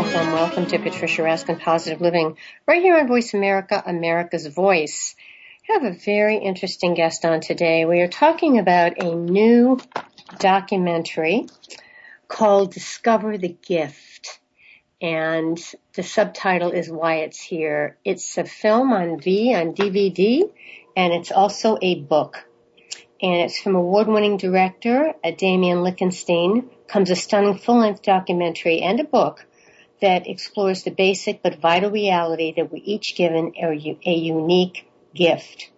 Welcome. Welcome to Patricia Raskin Positive Living, right here on Voice America, America's Voice. I have a very interesting guest on today. We are talking about a new documentary called Discover the Gift. And the subtitle is Why It's Here. It's a film on V, on DVD, and it's also a book. And it's from award-winning director uh, Lichtenstein, Comes a stunning full-length documentary and a book that explores the basic but vital reality that we each given a, unique gift.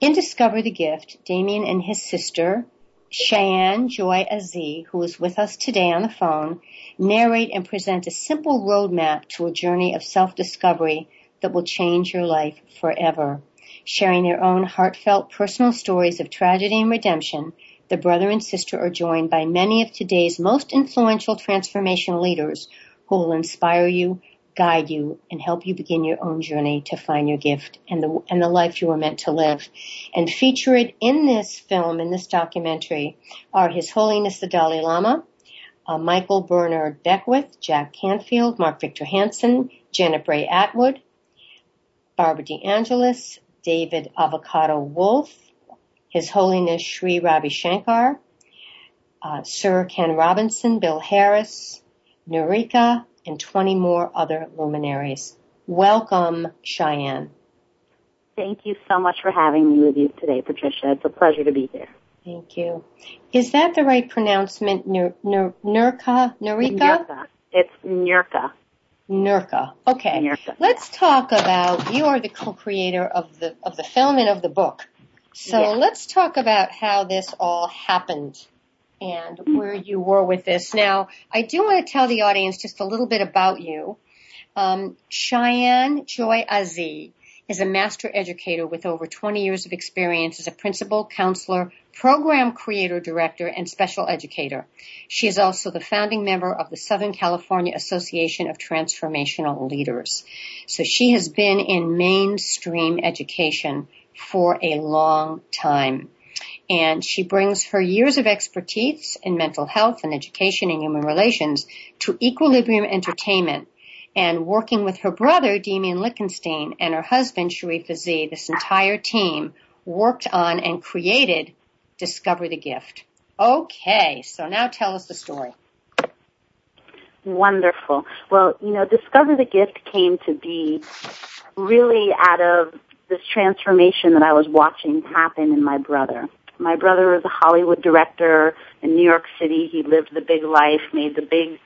In Discover the Gift, Demian and his sister, Shajen Joy Aziz, who is with us today on the phone, narrate and present a simple roadmap to a journey of self-discovery that will change your life forever. Sharing their own heartfelt personal stories of tragedy and redemption, the brother and sister are joined by many of today's most influential transformational leaders who will inspire you, guide you, and help you begin your own journey to find your gift and the, and the life you were meant to live. And featured in this film, in this documentary, are His Holiness the Dalai Lama, uh, Michael Bernard Beckwith, Jack Canfield, Mark Victor Hansen, Janet Bray Attwood, Barbara DeAngelis, David Avocado Wolfe, His Holiness Sri Ravi Shankar, uh, Sir Ken Robinson, Bill Harris, Nurika, and 20 more other luminaries. Welcome, Shajen. Thank you so much for having me with you today, Patricia. It's a pleasure to be here. Thank you. Is that the right? Nur, Nur, Nurka? Nurika? Nurka. It's Nurka. Nurka. Okay. Nurka. Let's talk about you are the co-creator of the of the film and of the book. So Yeah. let's talk about how this all happened and where you were with this. Now, I do want to tell the audience just a little bit about you. Um, Shajen Joy Aziz is a master educator with over 20 years of experience as a principal, counselor, program creator, director, and special educator. She is also the founding member of the Southern California Association of Transformational Leaders. So she has been in mainstream education for a long time. And she brings her years of expertise in mental health and education and human relations to Equilibrium Entertainment and working with her brother, Demian Lichtenstein and her husband, Sharif Aziz, this entire team worked on and created Discover the Gift. Okay, so now tell us the story. Wonderful. Well, you know, Discover the Gift came to be really out of this transformation that I was watching happen in my brother. My brother was a Hollywood director in New York City. He lived the big life, made the big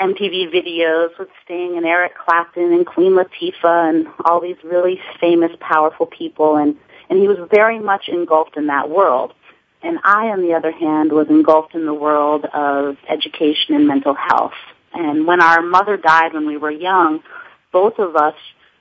MTV videos with Sting and Eric Clapton and Queen Latifah and all these really famous, powerful people. And, and he was very much engulfed in that world. And I, on the other hand, was engulfed in the world of education and mental health. And when our mother died when we were young, both of us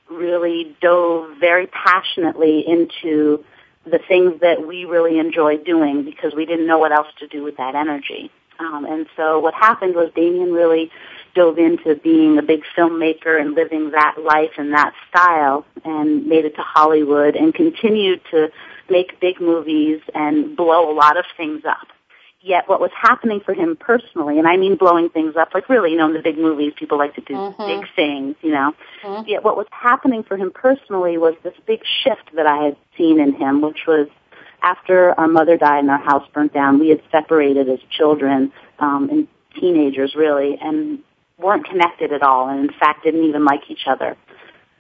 really dove very passionately into the things that we really enjoyed doing because we didn't know what else to do with that energy. Um, and so what happened was Demian really dove into being a big filmmaker and living that life and that style and made it to Hollywood and continued to make big movies and blow a lot of things up. Yet what was happening for him personally, and I mean blowing things up, like really, you know, in the big movies, people like to do Mhm. big things, you know. Mhm. Yet what was happening for him personally was this big shift that I had seen in him, which was after our mother died and our house burnt down, we had separated as children um, and teenagers, really. And weren't connected at all and in fact didn't even like each other.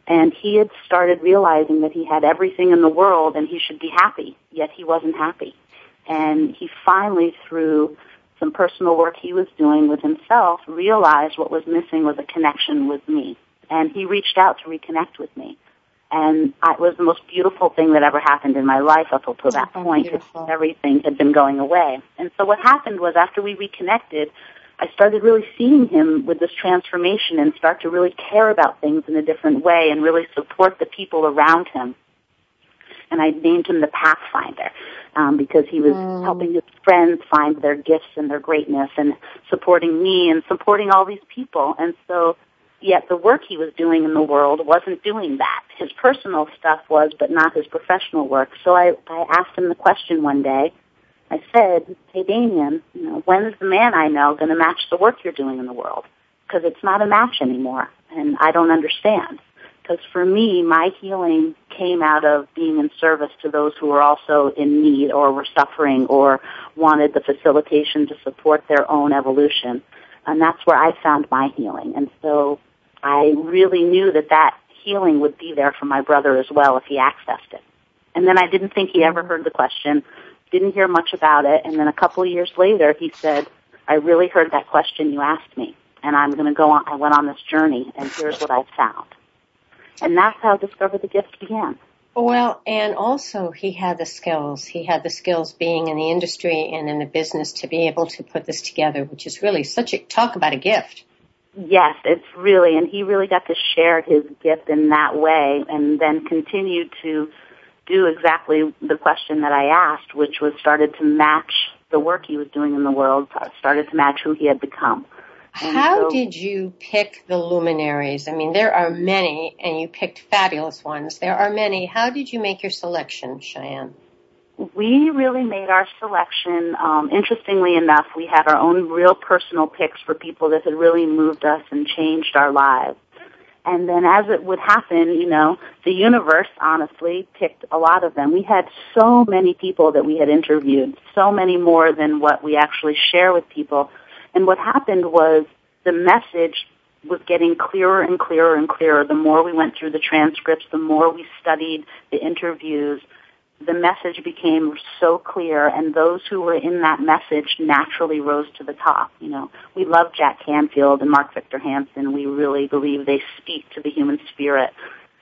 And he had started realizing that he had everything in the world and he should be happy, yet he wasn't happy. And he finally, through some personal work he was doing with himself, realized what was missing was a connection with me. And he reached out to reconnect with me. And it was the most beautiful thing that ever happened in my life up until oh, that Oh, point. Everything had been going away. And so what happened was after we reconnected, I started really seeing him with this transformation and start to really care about things in a different way and really support the people around him. And I named him the Pathfinder um, because he was Mm. helping his friends find their gifts and their greatness and supporting me and supporting all these people. And so, yet the work he was doing in the world wasn't doing that. His personal stuff was, but not his professional work. So I, I asked him the question one day. I said, "Hey, Demian, you know, when is the man I know going to match the work you're doing in the world? Because it's not a match anymore, and I don't understand." Because for me, my healing came out of being in service to those who were also in need or were suffering or wanted the facilitation to support their own evolution. And that's where I found my healing. And so I really knew that that healing would be there for my brother as well if he accessed it. And then I didn't think he ever heard the question, didn't hear much about it. And then a couple of years later, he said, I really heard that question you asked me. And I'm going to go on, I went on this journey and here's what I found. And that's how Discover the Gift began. Well, and also he had the skills. He had the skills being in the industry and in the business to be able to put this together, which is really such a talk about a gift. Yes, it's really, and he really got to share his gift in that way and then continued to do exactly the question that I asked, which was started to match the work he was doing in the world, started to match who he had become. How so- did you pick the luminaries? I mean, there are many, and you picked fabulous ones. There are many. How did you make your selection, Shajen? We really made our selection. Um, interestingly enough, we had our own real personal picks for people that had really moved us and changed our lives. And then as it would happen, you know, the universe honestly picked a lot of them. We had so many people that we had interviewed, so many more than what we actually share with people. And what happened was the message was getting clearer and clearer and clearer. The more we went through the transcripts, the more we studied the interviews, the message became so clear and those who were in that message naturally rose to the top. You know, we love Jack Canfield and Mark Victor Hansen. We really believe they speak to the human spirit.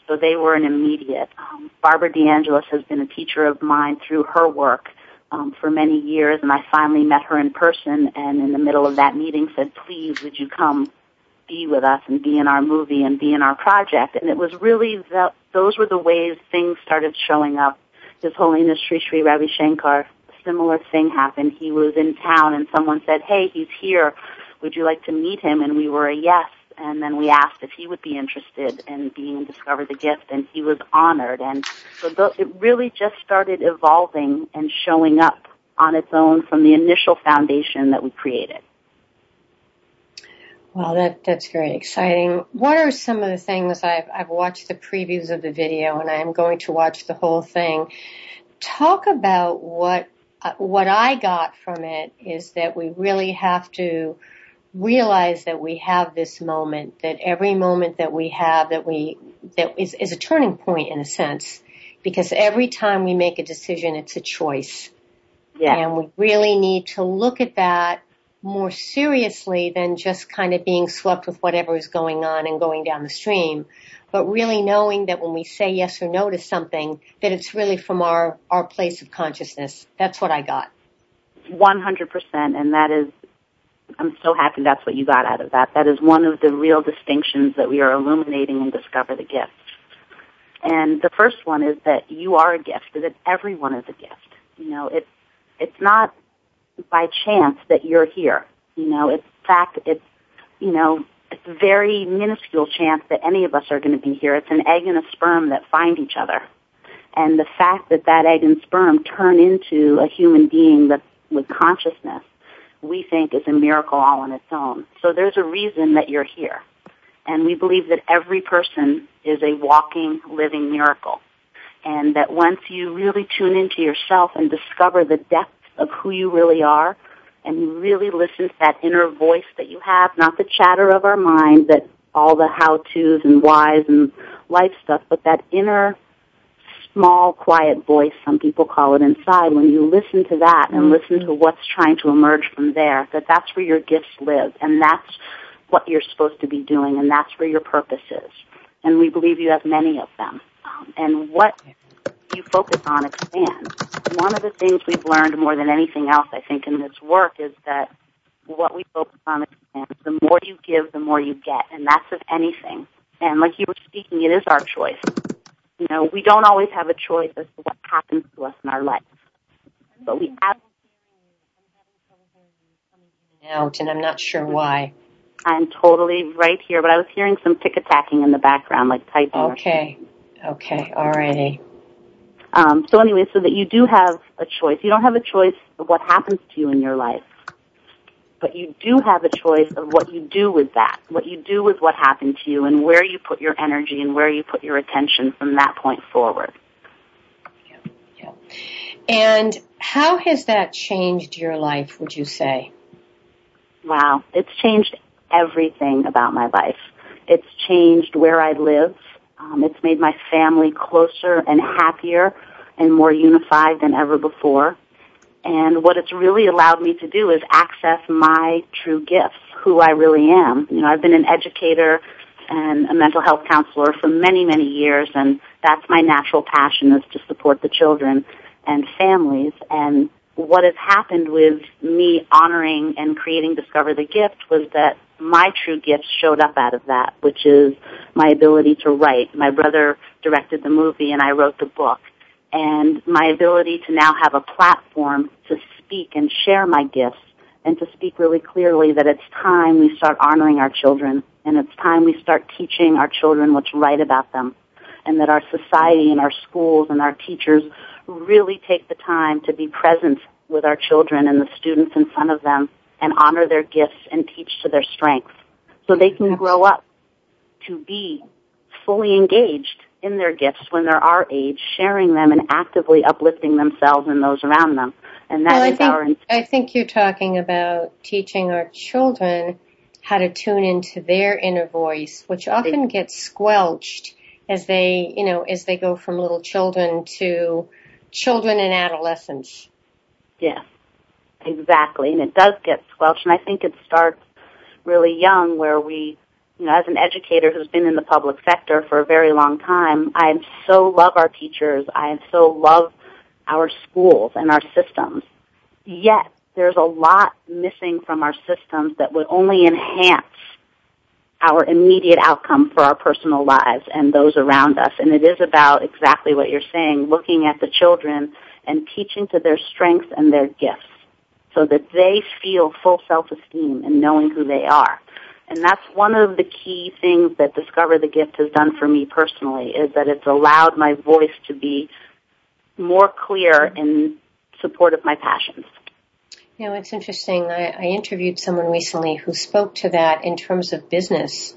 So they were an immediate. Um, Barbara DeAngelis has been a teacher of mine through her work um, for many years, and I finally met her in person. And in the middle of that meeting, said, "Please, would you come be with us and be in our movie and be in our project?" And it was really that those were the ways things started showing up his Holiness Sri Sri Ravi Shankar, similar thing happened. He was in town and someone said, hey, he's here. Would you like to meet him? And we were a yes. And then we asked if he would be interested in being in Discover the Gift and he was honored. And so it really just started evolving and showing up on its own from the initial foundation that we created. Well, that that's very exciting. What are some of the things I've I've watched the previews of the video, and I am going to watch the whole thing. Talk about what uh, what I got from it is that we really have to realize that we have this moment, that every moment that we have, that we that is is a turning point in a sense, because every time we make a decision, it's a choice. Yeah. And we really need to look at that more seriously than just kind of being swept with whatever is going on and going down the stream, but really knowing that when we say yes or no to something, that it's really from our, our place of consciousness. That's what I got. 100%, and that is, I'm so happy that's what you got out of that. That is one of the real distinctions that we are illuminating and Discover the Gift. And the first one is that you are a gift, that everyone is a gift. You know, it's, it's not by chance that you're here. You know, it's fact, it's, you know, it's a very minuscule chance that any of us are going to be here. It's an egg and a sperm that find each other. And the fact that that egg and sperm turn into a human being that with consciousness, we think is a miracle all on its own. So there's a reason that you're here. And we believe that every person is a walking, living miracle. And that once you really tune into yourself and discover the depth of who you really are and you really listen to that inner voice that you have, not the chatter of our mind that all the how-tos and whys and life stuff, but that inner small, quiet voice, some people call it inside, when you listen to that and listen to what's trying to emerge from there, that that's where your gifts live, and that's what you're supposed to be doing, and that's where your purpose is. And we believe you have many of them. Um, and what you focus on expands. One of the things we've learned more than anything else, I think, in this work is that what we focus on expands. The more you give, the more you get, and that's of anything. And like you were speaking, it is our choice. You know, we don't always have a choice as to what happens to us in our life, but we have. Out, and I'm not sure why. I'm totally right here, but I was hearing some tick attacking in the background, like typing. Okay. Okay. All righty. Um, so anyway, so that you do have a choice. You don't have a choice of what happens to you in your life, but you do have a choice of what you do with that, what you do with what happened to you, and where you put your energy and where you put your attention from that point forward. Yeah. yeah. And how has that changed your life? Would you say? Wow, it's changed everything about my life. It's changed where I live. Um, it's made my family closer and happier and more unified than ever before. And what it's really allowed me to do is access my true gifts, who I really am. You know, I've been an educator and a mental health counselor for many, many years, and that's my natural passion is to support the children and families. And what has happened with me honoring and creating Discover the Gift was that my true gifts showed up out of that, which is my ability to write. My brother directed the movie and I wrote the book. And my ability to now have a platform to speak and share my gifts and to speak really clearly that it's time we start honoring our children and it's time we start teaching our children what's right about them and that our society and our schools and our teachers really take the time to be present with our children and the students in front of them and honor their gifts and teach to their strengths so they can grow up to be fully engaged in their gifts when they're our age, sharing them and actively uplifting themselves and those around them. And that well, is I think, our. I think you're talking about teaching our children how to tune into their inner voice, which often gets squelched as they, you know, as they go from little children to children and adolescents. Yes, exactly. And it does get squelched. And I think it starts really young where we, you know, as an educator who's been in the public sector for a very long time, I so love our teachers. I so love our schools and our systems. Yet, there's a lot missing from our systems that would only enhance our immediate outcome for our personal lives and those around us. And it is about exactly what you're saying, looking at the children and teaching to their strengths and their gifts so that they feel full self-esteem and knowing who they are. And that's one of the key things that Discover the Gift has done for me personally is that it's allowed my voice to be more clear in support of my passions. You know, it's interesting. I, I interviewed someone recently who spoke to that in terms of business.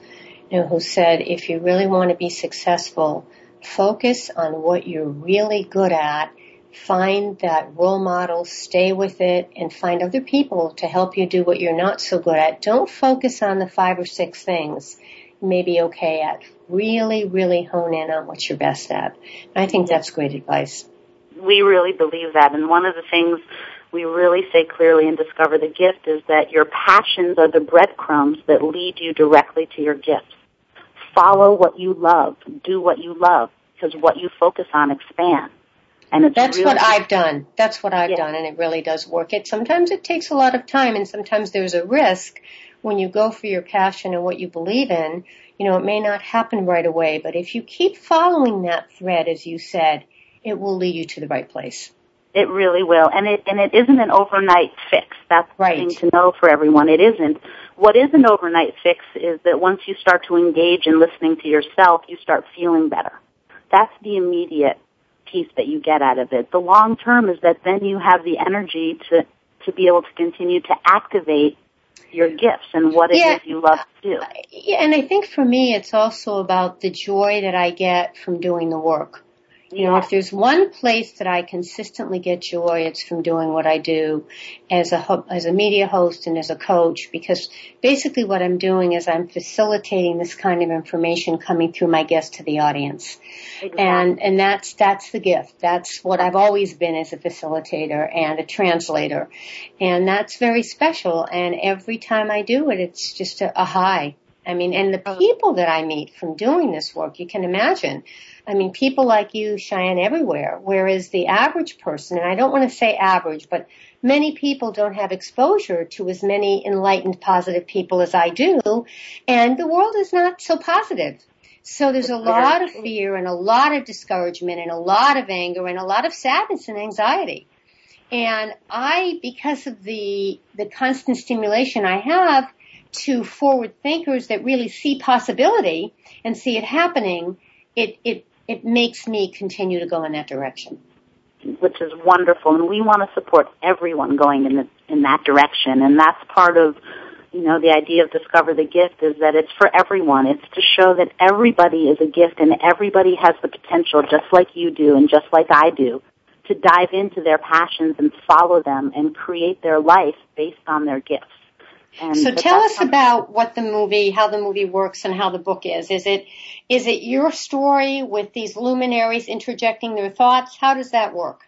You know, who said if you really want to be successful, focus on what you're really good at find that role model, stay with it, and find other people to help you do what you're not so good at. Don't focus on the five or six things you may be okay at. Really, really hone in on what you're best at. And I think that's great advice. We really believe that, and one of the things we really say clearly and discover the gift is that your passions are the breadcrumbs that lead you directly to your gifts. Follow what you love. Do what you love because what you focus on expands. And that's really what I've done. That's what I've Yeah. done, and it really does work. It sometimes it takes a lot of time, and sometimes there's a risk when you go for your passion and what you believe in. You know, it may not happen right away, but if you keep following that thread, as you said, it will lead you to the right place. It really will, and it and it isn't an overnight fix. That's Right. the thing to know for everyone. It isn't. What is an overnight fix is that once you start to engage in listening to yourself, you start feeling better. That's the immediate piece that you get out of it. The long term is that then you have the energy to to be able to continue to activate your gifts and what it is Yeah. you love to do. Yeah, and I think for me, it's also about the joy that I get from doing the work. You know, if there's one place that I consistently get joy, it's from doing what I do as a as a media host and as a coach. Because basically, what I'm doing is I'm facilitating this kind of information coming through my guest to the audience, exactly. and and that's that's the gift. That's what I've always been as a facilitator and a translator, and that's very special. And every time I do it, it's just a, a high. I mean, and the oh. people that I meet from doing this work, you can imagine I mean, people like you shine everywhere, whereas the average person, and I don't want to say average, but many people don't have exposure to as many enlightened, positive people as I do, and the world is not so positive. So there's a lot of fear and a lot of discouragement and a lot of anger and a lot of sadness and anxiety. And I, because of the, the constant stimulation I have to forward thinkers that really see possibility and see it happening, it, it it makes me continue to go in that direction. Which is wonderful, and we want to support everyone going in the, in that direction, and that's part of you know, the idea of discover the gift is that it's for everyone. It's to show that everybody is a gift and everybody has the potential, just like you do and just like I do, to dive into their passions and follow them and create their life based on their gifts. So tell us about what the movie, how the movie works and how the book is. Is it, is it your story with these luminaries interjecting their thoughts? How does that work?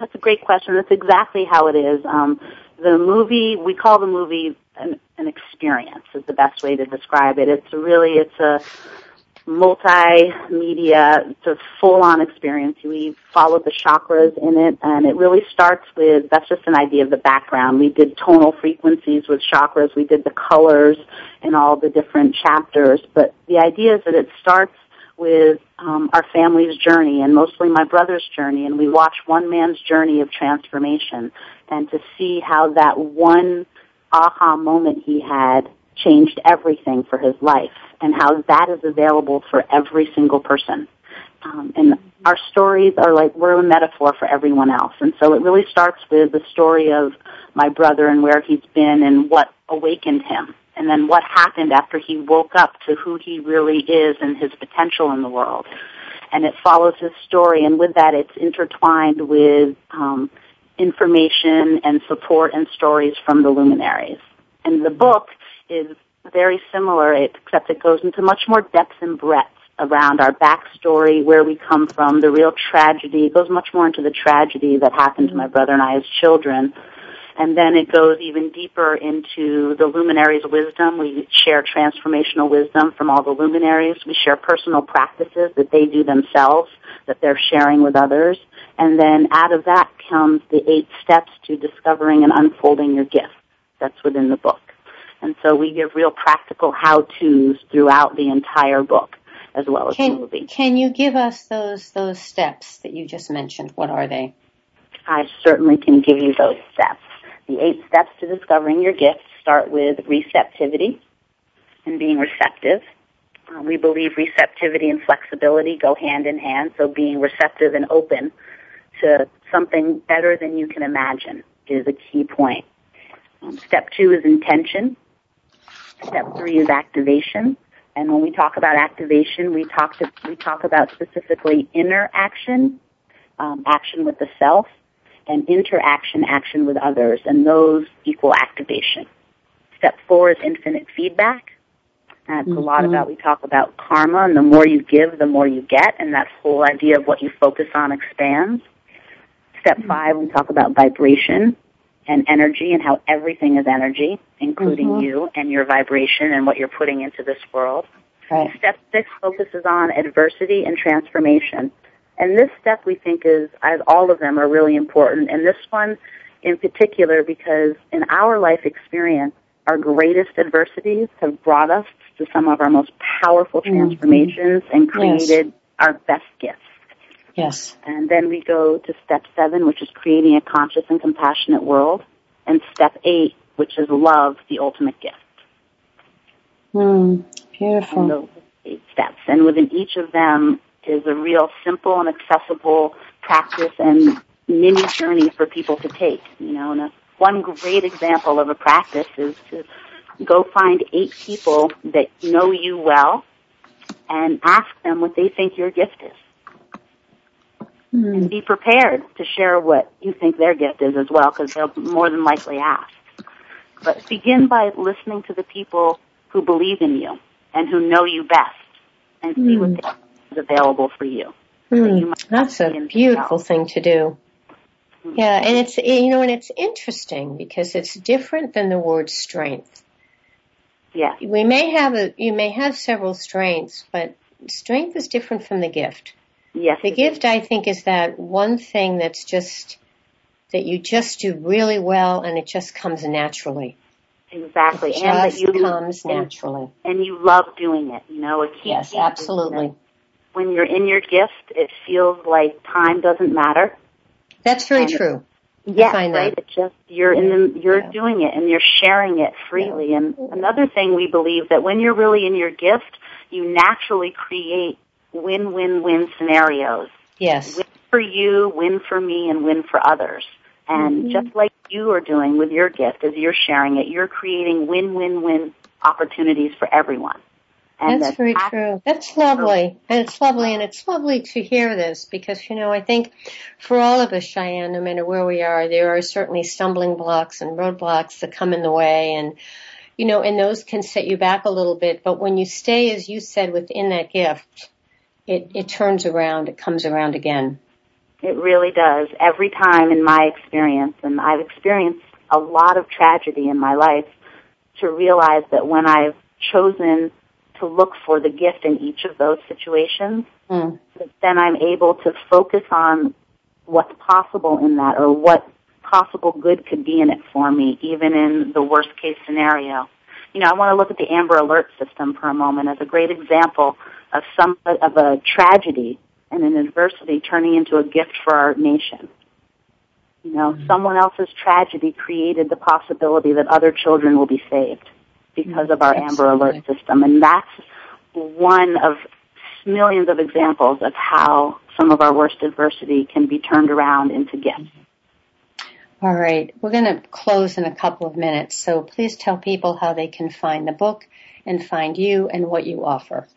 That's a great question. That's exactly how it is. Um, the movie, we call the movie an, an experience is the best way to describe it. It's really, it's a, multimedia, it's a full-on experience. We followed the chakras in it, and it really starts with, that's just an idea of the background. We did tonal frequencies with chakras, we did the colors and all the different chapters, but the idea is that it starts with um, our family's journey and mostly my brother's journey, and we watch one man's journey of transformation, and to see how that one aha moment he had changed everything for his life and how that is available for every single person. Um, and our stories are like we're a metaphor for everyone else. And so it really starts with the story of my brother and where he's been and what awakened him. And then what happened after he woke up to who he really is and his potential in the world. And it follows his story and with that it's intertwined with um, information and support and stories from the luminaries. And the book is very similar, except it goes into much more depth and breadth around our backstory, where we come from, the real tragedy. It goes much more into the tragedy that happened to my mm-hmm. brother and I as children. And then it goes even deeper into the luminaries' wisdom. We share transformational wisdom from all the luminaries. We share personal practices that they do themselves, that they're sharing with others. And then out of that comes the eight steps to discovering and unfolding your gift. That's within the book. And so we give real practical how-tos throughout the entire book as well as can, the movie. Can you give us those those steps that you just mentioned? What are they? I certainly can give you those steps. The eight steps to discovering your gifts start with receptivity and being receptive. Uh, we believe receptivity and flexibility go hand in hand, so being receptive and open to something better than you can imagine is a key point. Um, step two is intention. Step three is activation. And when we talk about activation, we talk to, we talk about specifically inner action, um, action with the self, and interaction, action with others, and those equal activation. Step four is infinite feedback. That's mm-hmm. a lot mm-hmm. about, we talk about karma, and the more you give, the more you get, and that whole idea of what you focus on expands. Step mm-hmm. five, we talk about vibration, and energy and how everything is energy, including mm-hmm. you and your vibration and what you're putting into this world. Right. Step six focuses on adversity and transformation. And this step we think is, as all of them are really important, and this one in particular because in our life experience, our greatest adversities have brought us to some of our most powerful mm-hmm. transformations mm-hmm. and created yes. our best gifts. Yes. And then we go to step seven, which is creating a conscious and compassionate world. And step eight, which is love, the ultimate gift. Hmm. Beautiful. And those eight steps. And within each of them is a real simple and accessible practice and mini journey for people to take. You know, and a, one great example of a practice is to go find eight people that know you well and ask them what they think your gift is Mm. And be prepared to share what you think their gift is as well, because they'll more than likely ask. But begin by listening to the people who believe in you and who know you best and see mm. what is available for you. Mm. That's a beautiful thing to do. Hmm. Yeah, and it's, you know, and it's interesting because it's different than the word strength. Yeah. We may have a, you may have several strengths, but strength is different from the gift. Yes. The gift, is. I think, is that one thing that's just, that you just do really well and it just comes naturally. Exactly. It and that you comes and, naturally. And you love doing it, you know, a key Yes, absolutely. When you're in your gift, it feels like time doesn't matter. That's very and true. Yes, right. That. It's just you're in the, you're yeah. doing it and you're sharing it freely. Yeah. And another thing we believe that when you're really in your gift, you naturally create win-win-win scenarios. Yes. Win for you, win for me, and win for others. And mm-hmm. just like you are doing with your gift as you're sharing it, you're creating win-win-win opportunities for everyone. And that's, that's very true. That's lovely. And it's lovely and it's lovely to hear this because, you know, I think for all of us, Shajen, no matter where we are, there are certainly stumbling blocks and roadblocks that come in the way and, you know, and those can set you back a little bit. But when you stay, as you said, within that gift, it, it turns around, it comes around again. It really does. Every time in my experience, and I've experienced a lot of tragedy in my life, to realize that when I've chosen to look for the gift in each of those situations, mm. then I'm able to focus on what's possible in that or what possible good could be in it for me, even in the worst case scenario. You know, I want to look at the Amber Alert system for a moment as a great example of some of a tragedy and an adversity turning into a gift for our nation. You know, mm-hmm. someone else's tragedy created the possibility that other children will be saved because of our Amber Alert system. And that's one of millions of examples of how some of our worst adversity can be turned around into gifts. All right. We're going to close in a couple of minutes. So please tell people how they can find the book and find you and what you offer.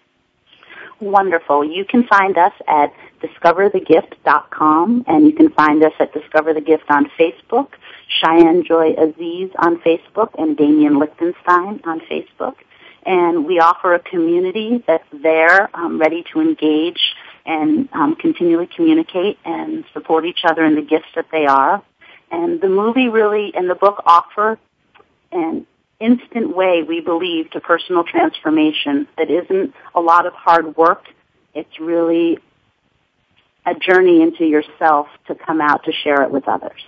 Wonderful. You can find us at discoverthegift.com and you can find us at Discover the Gift on Facebook, Shajen Joy Aziz on Facebook, and Demian Lichtenstein on Facebook. And we offer a community that's there, um, ready to engage and um, continually communicate and support each other in the gifts that they are. And the movie really and the book offer an instant way, we believe, to personal transformation that isn't a lot of hard work. It's really a journey into yourself to come out to share it with others.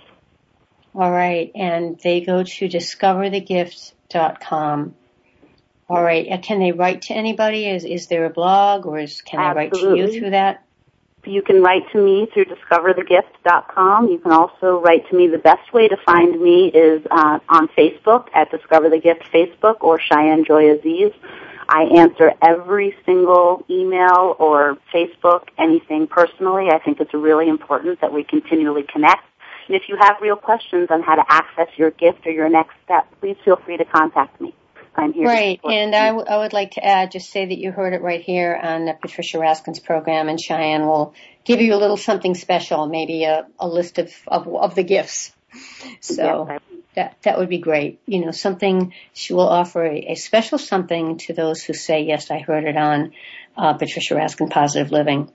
All right. And they go to discoverthegift.com. All right. Uh, can they write to anybody? Is, is there a blog or is, can Absolutely. they write to you through that? You can write to me through discoverthegift.com. You can also write to me. The best way to find me is uh, on Facebook at Discover the Gift Facebook or Shajen Joy Aziz. I answer every single email or Facebook, anything personally. I think it's really important that we continually connect. And if you have real questions on how to access your gift or your next step, please feel free to contact me. I'm here. Right, and I, w- I would like to add, just say that you heard it right here on Patricia Raskin's program, and Shajen will give you a little something special, maybe a, a list of, of, of the gifts. So yes, that that would be great. You know, something she will offer a, a special something to those who say, "Yes, I heard it on uh, Patricia Raskin Positive Living."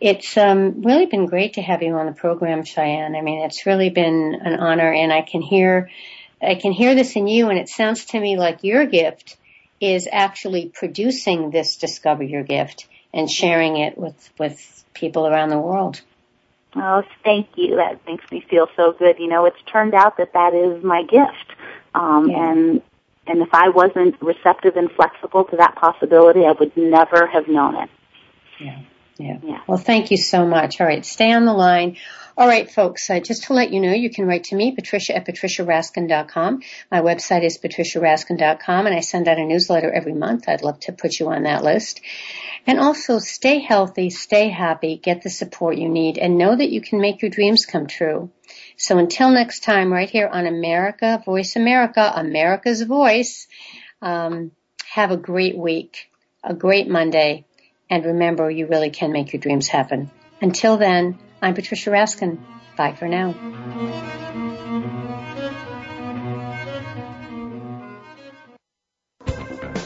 It's um, really been great to have you on the program, Shajen. I mean, it's really been an honor, and I can hear I can hear this in you and it sounds to me like your gift is actually producing this discover your gift and sharing it with, with people around the world. Oh, thank you. That makes me feel so good. You know, it's turned out that that is my gift. Um, yeah. and, and if I wasn't receptive and flexible to that possibility, I would never have known it. Yeah. Yeah. yeah. Well, thank you so much. All right. Stay on the line. All right, folks, uh, just to let you know, you can write to me, Patricia at patriciaraskin.com. My website is patriciaraskin.com and I send out a newsletter every month. I'd love to put you on that list. And also stay healthy, stay happy, get the support you need, and know that you can make your dreams come true. So until next time, right here on America, Voice America, America's Voice, um, have a great week, a great Monday, and remember, you really can make your dreams happen. Until then, I'm Patricia Raskin. Bye for now.